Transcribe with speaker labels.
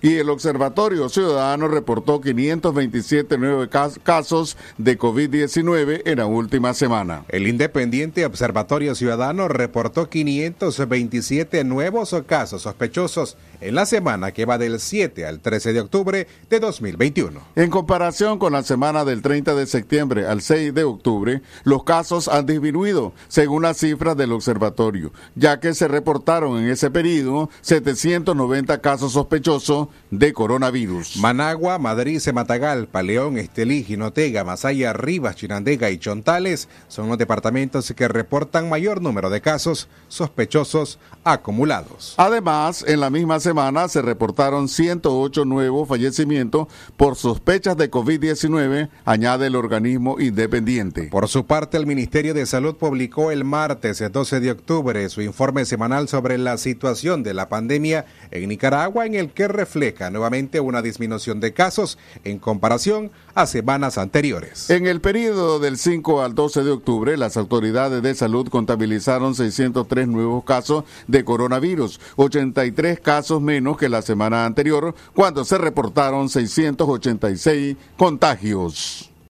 Speaker 1: y el Observatorio Ciudadano reportó 527 nuevos casos de COVID-19 en la última semana.
Speaker 2: El Independiente Observatorio Ciudadano reportó 527 nuevos casos sospechosos en la semana que va del 7 al 13 de octubre de 2021.
Speaker 1: En comparación con la semana del 30 de septiembre al 6 de octubre, los casos han disminuido, según las cifras del observatorio, ya que se reportaron en ese periodo 790 casos sospechosos de coronavirus.
Speaker 2: Managua, Madrid, Matagalpa, León, Estelí, Jinotega, Masaya, Rivas, Chinandega y Chontales son los departamentos que reportan mayor número de casos sospechosos acumulados.
Speaker 1: Además, en la misma semana se reportaron 108 nuevos fallecimientos por sospechas de COVID-19, añade el organismo independiente.
Speaker 2: Por su parte, el Ministerio de Salud publicó el martes 12 de octubre su informe semanal sobre la situación de la pandemia en Nicaragua, en el que refleja nuevamente una disminución de casos en comparación a semanas anteriores.
Speaker 1: En el periodo del 5 al 12 de octubre, las autoridades de salud contabilizaron 603 nuevos casos de coronavirus, 83 casos menos que la semana anterior, cuando se reportaron 686 contagios.